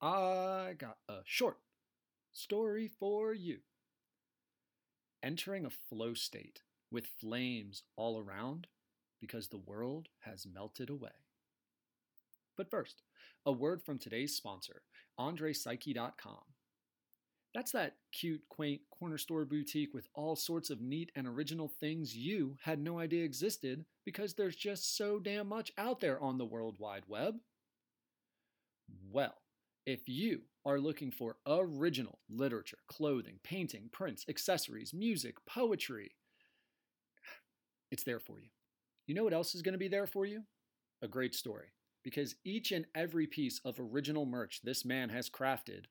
I got a short story for you. Entering a flow state with flames all around because the world has melted away. But first, a word from today's sponsor, AndrePsyche.com. That's that cute, quaint corner store boutique with all sorts of neat and original things you had no idea existed because there's just so damn much out there on the World Wide Web. Well, if you are looking for original literature, clothing, painting, prints, accessories, music, poetry, it's there for you. You know what else is going to be there for you? A great story. Because each and every piece of original merch this man has crafted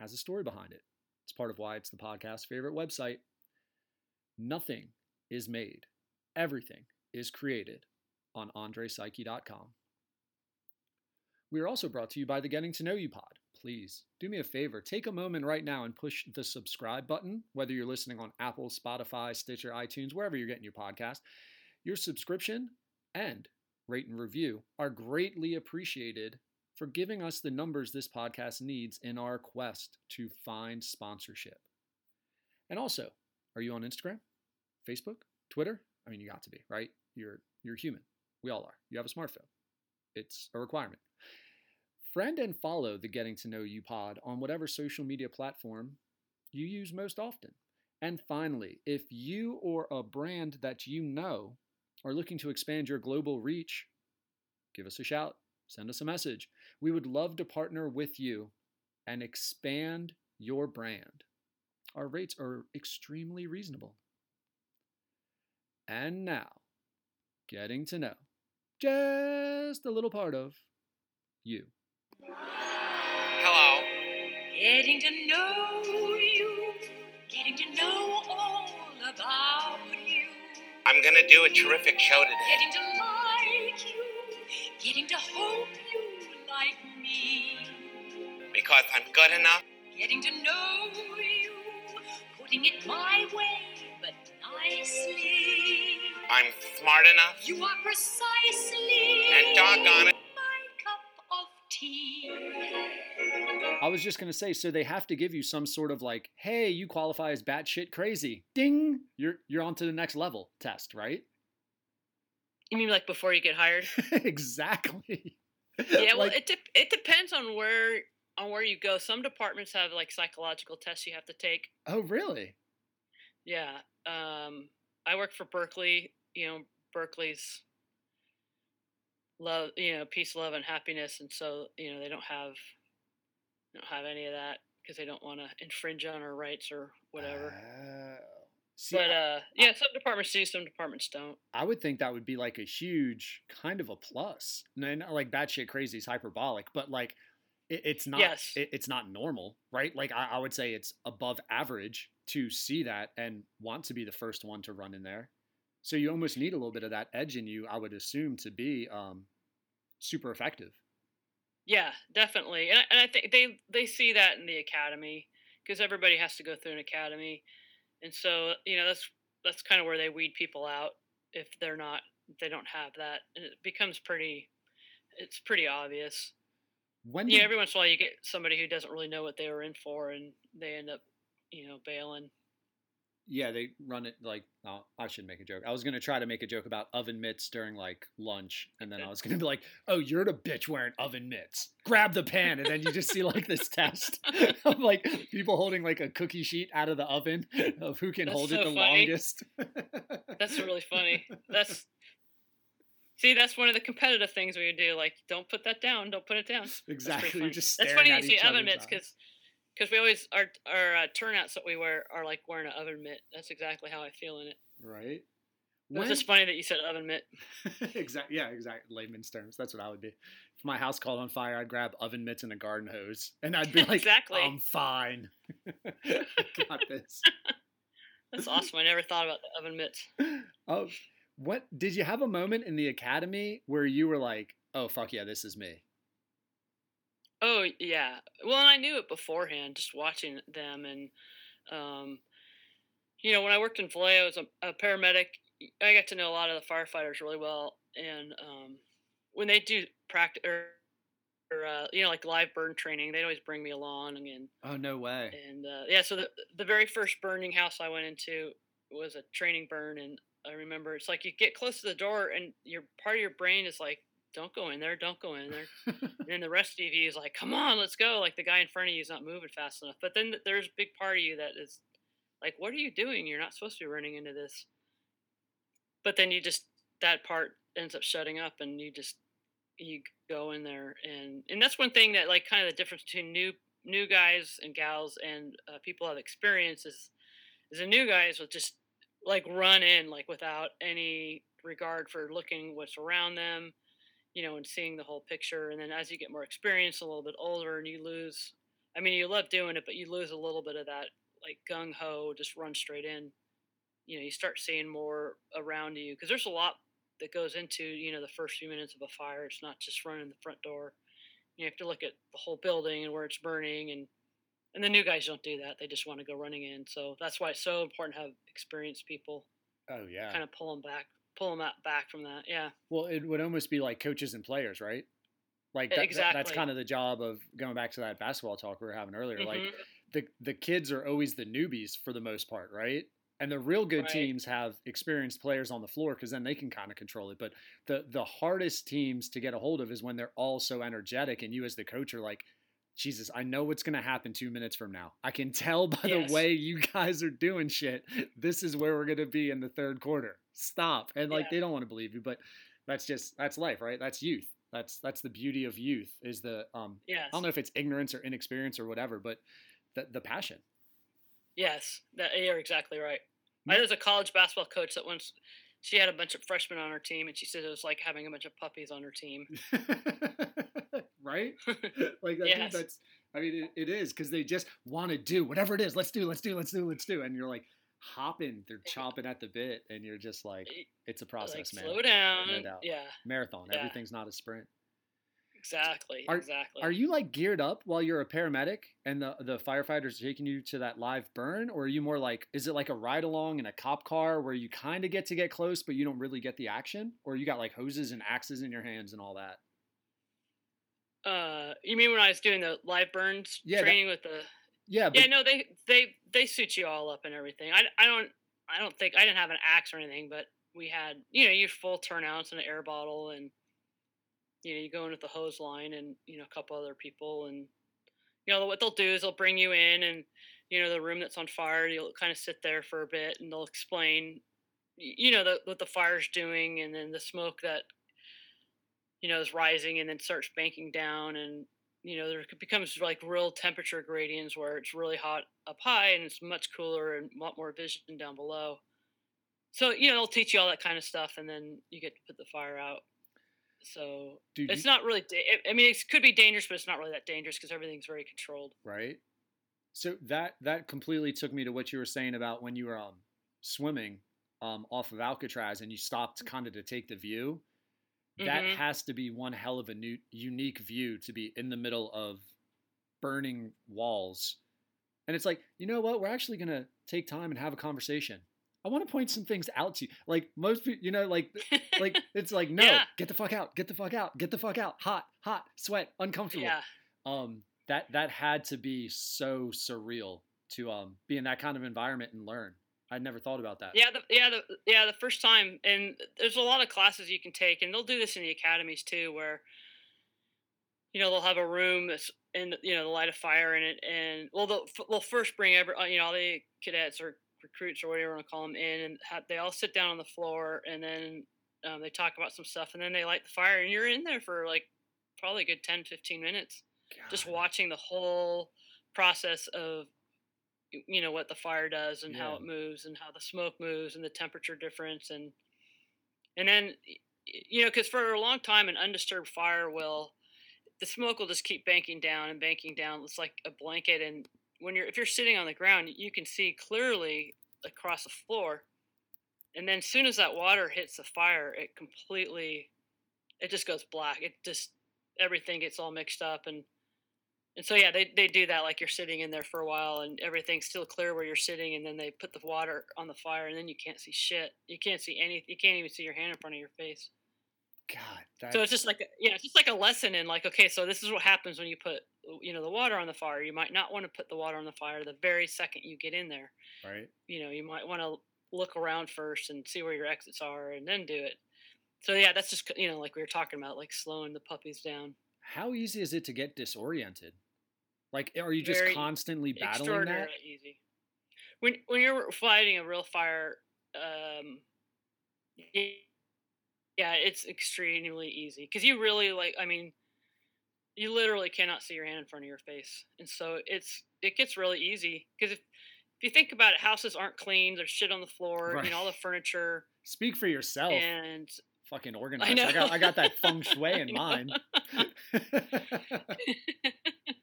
has a story behind it. It's part of why it's the podcast's favorite website. Nothing is made, everything is created on AndrePsyche.com. We are also brought to you by the Getting to Know You Pod. Please do me a favor, take a moment right now and push the subscribe button, whether you're listening on Apple, Spotify, Stitcher, iTunes, wherever you're getting your podcast. Your subscription and rate and review are greatly appreciated for giving us the numbers this podcast needs in our quest to find sponsorship. And also, are you on Instagram, Facebook, Twitter? I mean, you got to be, right? You're you're human. We all are. You have a smartphone. It's a requirement. Friend and follow the Getting to Know You pod on whatever social media platform you use most often. And finally, if you or a brand that you know are looking to expand your global reach, give us a shout, send us a message. We would love to partner with you and expand your brand. Our rates are extremely reasonable. And now, getting to know just a little part of you. Hello. Getting to know you, getting to know all about you, I'm gonna do a terrific show today. getting to like you, getting to hope you like me, Because I'm good enough. getting to know you, putting it my way, but nicely. I'm smart enough. You are precisely And doggone it. my cup of tea. I was just gonna say, so they have to give you some sort of like, hey, you qualify as batshit crazy. Ding! You're you're on to the next level test, right? You mean like before you get hired? exactly. Yeah, well, Like- it de- it depends on where on where you go. Some departments have like psychological tests you have to take. oh really? Yeah. Um, I work for Berkeley. You know, Berkeley's love, you know, peace, love, and happiness, and so you know they don't have don't have any of that because they don't want to infringe on our rights or whatever. Oh. See, but I- uh, yeah, some departments do, some departments don't. I would think that would be like a huge kind of a plus. Not like batshit crazy is hyperbolic, but like it, it's not. Yes. It, it's not normal, right? Like I, I would say it's above average to see that and want to be the first one to run in there. So you almost need a little bit of that edge in you, I would assume, to be um, super effective. Yeah, definitely, and I, and I think they they see that in the academy because everybody has to go through an academy, and so you know that's that's kind of where they weed people out if they're not they don't have that, and it becomes pretty it's pretty obvious. When Yeah, did- every once in a while you get somebody who doesn't really know what they were in for, and they end up you know bailing. Yeah, they run it like oh, I should make a joke. I was gonna try to make a joke about oven mitts during like lunch, and then I was gonna be like, "Oh, you're the bitch wearing oven mitts. Grab the pan," and then you just see like this test of like people holding like a cookie sheet out of the oven of who can That's hold it the funny. longest. That's really funny. That's see, that's one of the competitive things we would do. Like, don't put that down. Don't put it down. That's exactly. You're funny. just That's funny to see oven mitts because because we always our our uh, turnouts that we wear are like wearing an oven mitt. That's exactly how I feel in it. right. It was just funny that you said oven mitt. exactly. Yeah, exactly. Layman's terms. That's what I would be. If my house caught on fire, I'd grab oven mitts and a garden hose, and I'd be like, Exactly. "I'm fine. Got this." That's awesome. I never thought about the oven mitts. Oh, what did you have a moment in the academy where you were like, "Oh fuck yeah, this is me"? Oh yeah. Well, and I knew it beforehand, just watching them, and um, you know, when I worked in Vallejo as a, a paramedic, I got to know a lot of the firefighters really well, and um, when they do practice or, or uh, you know, like live burn training. They'd always bring me along, and Oh no way. and uh, yeah. So the the very first burning house I went into was a training burn, and I remember it's like you get close to the door, and your part of your brain is like, "Don't go in there, don't go in there," and then the rest of you is like, "Come on, let's go!" Like the guy in front of you is not moving fast enough. But then there's a big part of you that is like, "What are you doing? You're not supposed to be running into this." But then you just that part ends up shutting up, and you just you go in there, and and that's one thing that like kind of the difference between new new guys and gals and uh, people have experience is is the new guys will just like run in like without any regard for looking what's around them you know and seeing the whole picture and then as you get more experience a little bit older and you lose i mean you love doing it but you lose a little bit of that like gung-ho just run straight in. You know you start seeing more around you because there's a lot that goes into you know the first few minutes of a fire. It's not just running the front door. You have to look at the whole building and where it's burning and and the new guys don't do that. They just want to go running in. So that's why it's so important to have experienced people Oh yeah. kind of pull them back pull them out back from that yeah Well, it would almost be like coaches and players, right? Like that, that- that's kind of the job of going back to that basketball talk we were having earlier. Like Mhm. the the kids are always the newbies for the most part, right? And the real good Right. teams have experienced players on the floor because then they can kind of control it. But the the hardest teams to get a hold of is when they're all so energetic, and you as the coach are like, Jesus, I know what's going to happen two minutes from now. I can tell by Yes. the way you guys are doing shit. This is where we're going to be in the third quarter. Stop. And like Yeah. they don't want to believe you, but that's just that's life, right? That's youth. That's that's the beauty of youth is the um yes I don't know if it's ignorance or inexperience or whatever, but the the passion. yes that, you're exactly right Yeah. i was a college basketball coach that once she had a bunch of freshmen on her team and she said it was like having a bunch of puppies on her team right? Like I think that's I mean it, it is because they just want to do whatever it is. Let's do, let's do, let's do, let's do, and you're like hopping, they're eh, eh. chomping at the bit, and you're just like, eh, it's a process, like man. slow down No yeah Marathon. Yeah. Everything's not a sprint. exactly Are- exactly Are you like geared up while you're a paramedic and the the firefighters are taking you to that live burn, or are you more like is it like a ride along in a cop car where you kind of get to get close but you don't really get the action, or you got like hoses and axes in your hands and all that? Uh you mean when i was doing the live burns Yeah, that- training with the Yeah, but yeah no they they they suit you all up and everything. I, I don't i don't think i didn't have an axe or anything but we had you know you full turnouts and an air bottle and you know you go in with the hose line and you know a couple other people and you know what they'll do is they'll bring you in and you know the room that's on fire you'll kind of sit there for a bit and they'll explain you know the, what the fire's doing and then the smoke that you know is rising and then starts banking down and you know there becomes like real temperature gradients where it's really hot up high and it's much cooler and a lot more vision down below so you know they'll teach you all that kind of stuff and then you get to put the fire out so Dude, it's you- not really da- i mean it could be dangerous but it's not really that dangerous because everything's very controlled right? So that that completely took me to what you were saying about when you were um, swimming um, off of Alcatraz and you stopped kind of to take the view. That Mhm. has to be one hell of a new, unique view to be in the middle of burning walls. And it's like, you know what? We're actually gonna take time and have a conversation. I want to point some things out to you. Like most people, you know, like like it's like no, Yeah. get the fuck out, get the fuck out, get the fuck out. Hot, hot, sweat, uncomfortable yeah um that that had to be so surreal to um be in that kind of environment and learn i'd never thought about that Yeah, the, yeah, the, yeah. The first time, and there's a lot of classes you can take, and they'll do this in the academies too, where you know they'll have a room that's in you know the light of fire in it, and well they'll they'll first bring every uh, you know all the cadets or recruits or whatever you want to call them in, and have, they all sit down on the floor, and then um, they talk about some stuff, and then they light the fire, and you're in there for like probably a good 10, 15 minutes just watching the whole process of you know what the fire does and how it moves and how the smoke moves and the temperature difference and and then you know because for a long time an undisturbed fire will the smoke will just keep banking down and banking down. It's like a blanket and when you're if you're sitting on the ground you can see clearly across the floor. And then as soon as that water hits the fire it completely it just goes black. It just everything gets all mixed up and and so yeah they, they do that like you're sitting in there for a while and everything's still clear where you're sitting and then they put the water on the fire and then you can't see shit you can't see any you can't even see your hand in front of your face God, that's, So it's just like a- yeah, it's just like a lesson in like okay, so this is what happens when you put you know the water on the fire. You might not want to put the water on the fire the very second you get in there. right. You know, you might want to look around first and see where your exits are and then do it. So yeah, that's just you know like we were talking about like slowing the puppies down. How easy is it to get disoriented? Like, are you just Very constantly battling that? Easy. When when you're fighting a real fire, um, yeah, it's extremely easy because you really like. I mean, you literally cannot see your hand in front of your face, and so it's it gets really easy because if if you think about it, houses aren't clean. There's shit on the floor. Right. You know, all the furniture Speak for yourself. and Fucking organized. I, know. got I got that feng shui in mind.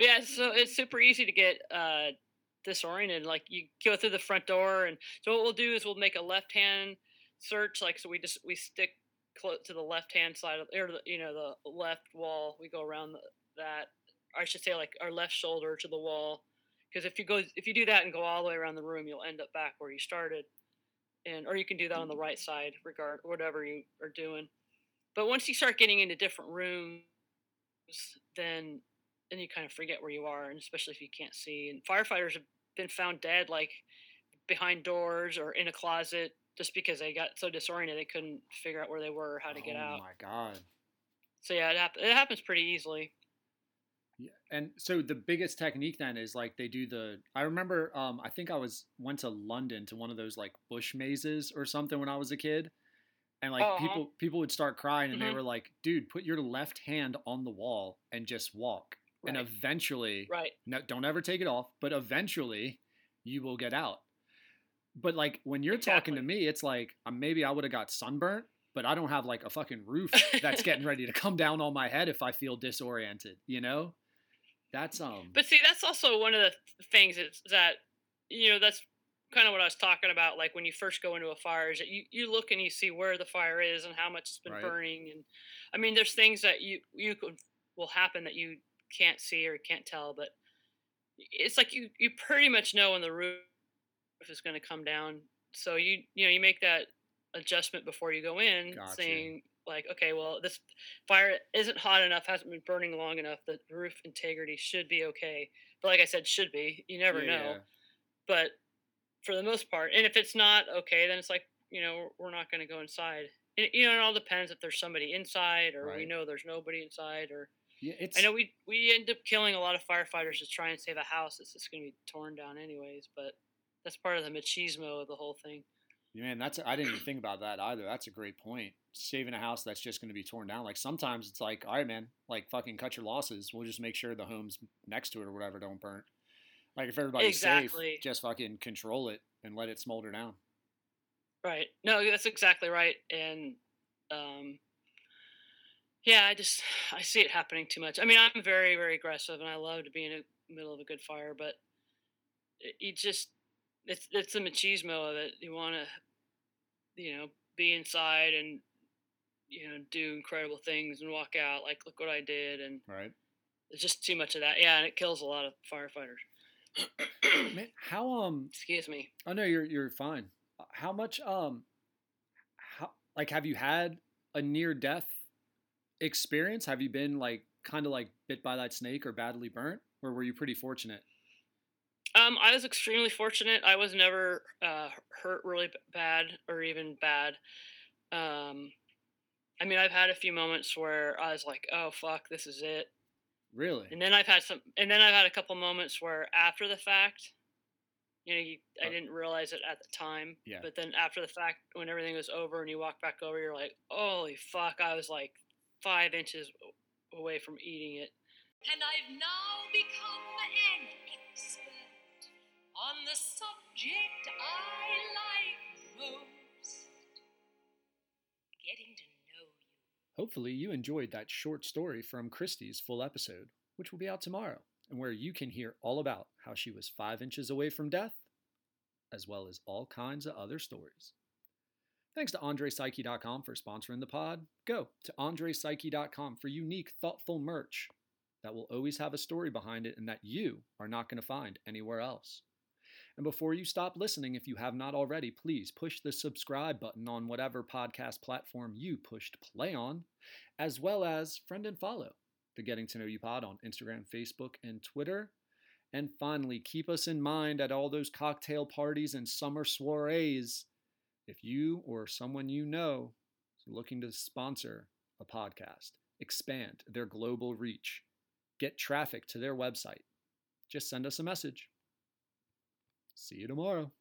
yeah, so it's super easy to get uh, disoriented. Like you go through the front door, and so what we'll do is we'll make a left hand search. Like so, we just we stick close to the left hand side of or the, you know the left wall. We go around the, that. I should say like our left shoulder to the wall, because if you go if you do that and go all the way around the room, you'll end up back where you started. And or you can do that on the right side, regard whatever you are doing. But once you start getting into different rooms, then then you kind of forget where you are, and especially if you can't see. And firefighters have been found dead, like behind doors or in a closet, just because they got so disoriented they couldn't figure out where they were or how to get out. oh my god. So yeah, it, hap- it happens pretty easily. Yeah. And so the biggest technique then is like they do the I remember um I think I was went to London to one of those like bush mazes or something when I was a kid. And like Uh-huh. people people would start crying and they Mhm. were like, dude, put your left hand on the wall and just walk. And eventually Right. no, don't ever take it off, but eventually you will get out. But like when you're talking to me, it's like uh, maybe I would have got sunburnt, but I don't have like a fucking roof that's getting ready to come down on my head if I feel disoriented, you know? That's um But see, that's also one of the things is that you know that's kind of what I was talking about. Like when you first go into a fire, is that you you look and you see where the fire is and how much it's been Right. burning, and I mean, there's things that you you could will happen that you can't see or can't tell, but it's like you you pretty much know when the roof is going to come down. So you you know you make that adjustment before you go in, Gotcha. saying like, okay, well this fire isn't hot enough, hasn't been burning long enough. The roof integrity should be okay. But like I said, should be. You never Yeah, know. But for the most part, and if it's not okay, then it's like you know we're not going to go inside. It, you know, it all depends if there's somebody inside or we know there's nobody inside or Yeah, it's I know we we end up killing a lot of firefighters to try and save a house that's just going to be torn down anyways. But that's part of the machismo of the whole thing. Man, that's I didn't even think about that either. That's a great point. Saving a house that's just going to be torn down. Like sometimes it's like, all right, man, like fucking cut your losses. We'll just make sure the homes next to it or whatever don't burn. Like if everybody's Exactly. safe, just fucking control it and let it smolder down. Right. No, that's exactly right. And um, yeah, I just I see it happening too much. I mean, I'm very very aggressive, and I love to be in the middle of a good fire, but it, you just it's it's the machismo of it. You want to, you know, be inside and you know do incredible things and walk out like look what I did, and Right. there's just too much of that. Yeah, and it kills a lot of firefighters. Man, how um Excuse me. Oh no, you're you're fine. How much um how like have you had a near death experience? Have you been like kind of like bit by that snake or badly burnt or were you pretty fortunate? Um, I was extremely fortunate. I was never uh, hurt really bad or even bad. Um, I mean, I've had a few moments where I was like, "Oh fuck, this is it," Really? and then I've had some, and then I've had a couple moments where after the fact, you know, you, I Uh, didn't realize it at the time, Yeah. but then after the fact, when everything was over and you walk back over, you're like, "Holy fuck!" I was like five inches away from eating it. And I've now become an expert on the subject I like most. Getting to know you. Hopefully you enjoyed that short story from Christie's full episode, which will be out tomorrow, and where you can hear all about how she was 5 inches away from death as well as all kinds of other stories. Thanks to AndrePsyche.com for sponsoring the pod. Go to AndrePsyche.com for unique, thoughtful merch that will always have a story behind it and that you are not going to find anywhere else. And before you stop listening, if you have not already, please push the subscribe button on whatever podcast platform you pushed play on, as well as friend and follow the Getting to Know You Pod on Instagram, Facebook, and Twitter. And finally, keep us in mind at all those cocktail parties and summer soirees. If you or someone you know is looking to sponsor a podcast, expand their global reach, get traffic to their website, just send us a message. See you tomorrow.